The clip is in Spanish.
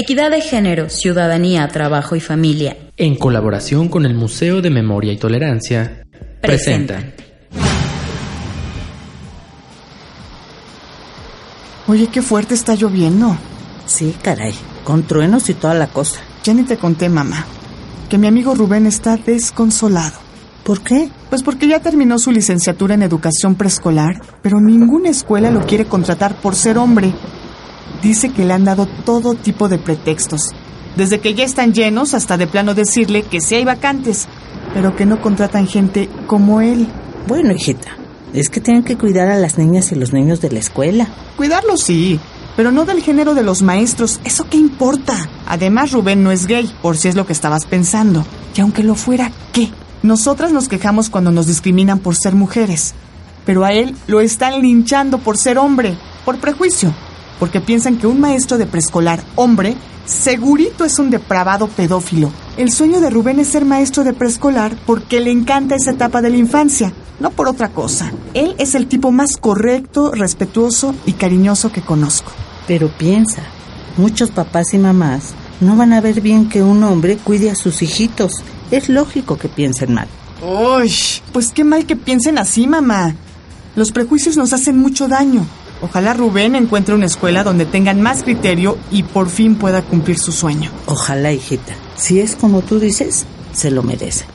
Equidad de Género, Ciudadanía, Trabajo y Familia, en colaboración con el Museo de Memoria y Tolerancia, presentan. Oye, qué fuerte está lloviendo. Sí, caray, con truenos y toda la cosa. Ya ni te conté, mamá, que mi amigo Rubén está desconsolado. ¿Por qué? Pues porque ya terminó su licenciatura en educación preescolar, pero ninguna escuela lo quiere contratar por ser hombre. Dice que le han dado todo tipo de pretextos, desde que ya están llenos hasta de plano decirle que sí hay vacantes, pero que no contratan gente como él. Bueno, hijita, es que tienen que cuidar a las niñas y los niños de la escuela. Cuidarlos sí, pero no del género de los maestros. ¿Eso qué importa? Además, Rubén no es gay, por si es lo que estabas pensando. Y aunque lo fuera, ¿qué? Nosotras nos quejamos cuando nos discriminan por ser mujeres, pero a él lo están linchando por ser hombre, por prejuicio, porque piensan que un maestro de preescolar hombre segurito es un depravado pedófilo. El sueño de Rubén es ser maestro de preescolar porque le encanta esa etapa de la infancia, no por otra cosa. Él es el tipo más correcto, respetuoso y cariñoso que conozco. Pero piensa, muchos papás y mamás no van a ver bien que un hombre cuide a sus hijitos. Es lógico que piensen mal. Uy, pues qué mal que piensen así, mamá. Los prejuicios nos hacen mucho daño. Ojalá Rubén encuentre una escuela donde tengan más criterio y por fin pueda cumplir su sueño. Ojalá, hijita. Si es como tú dices, se lo merece.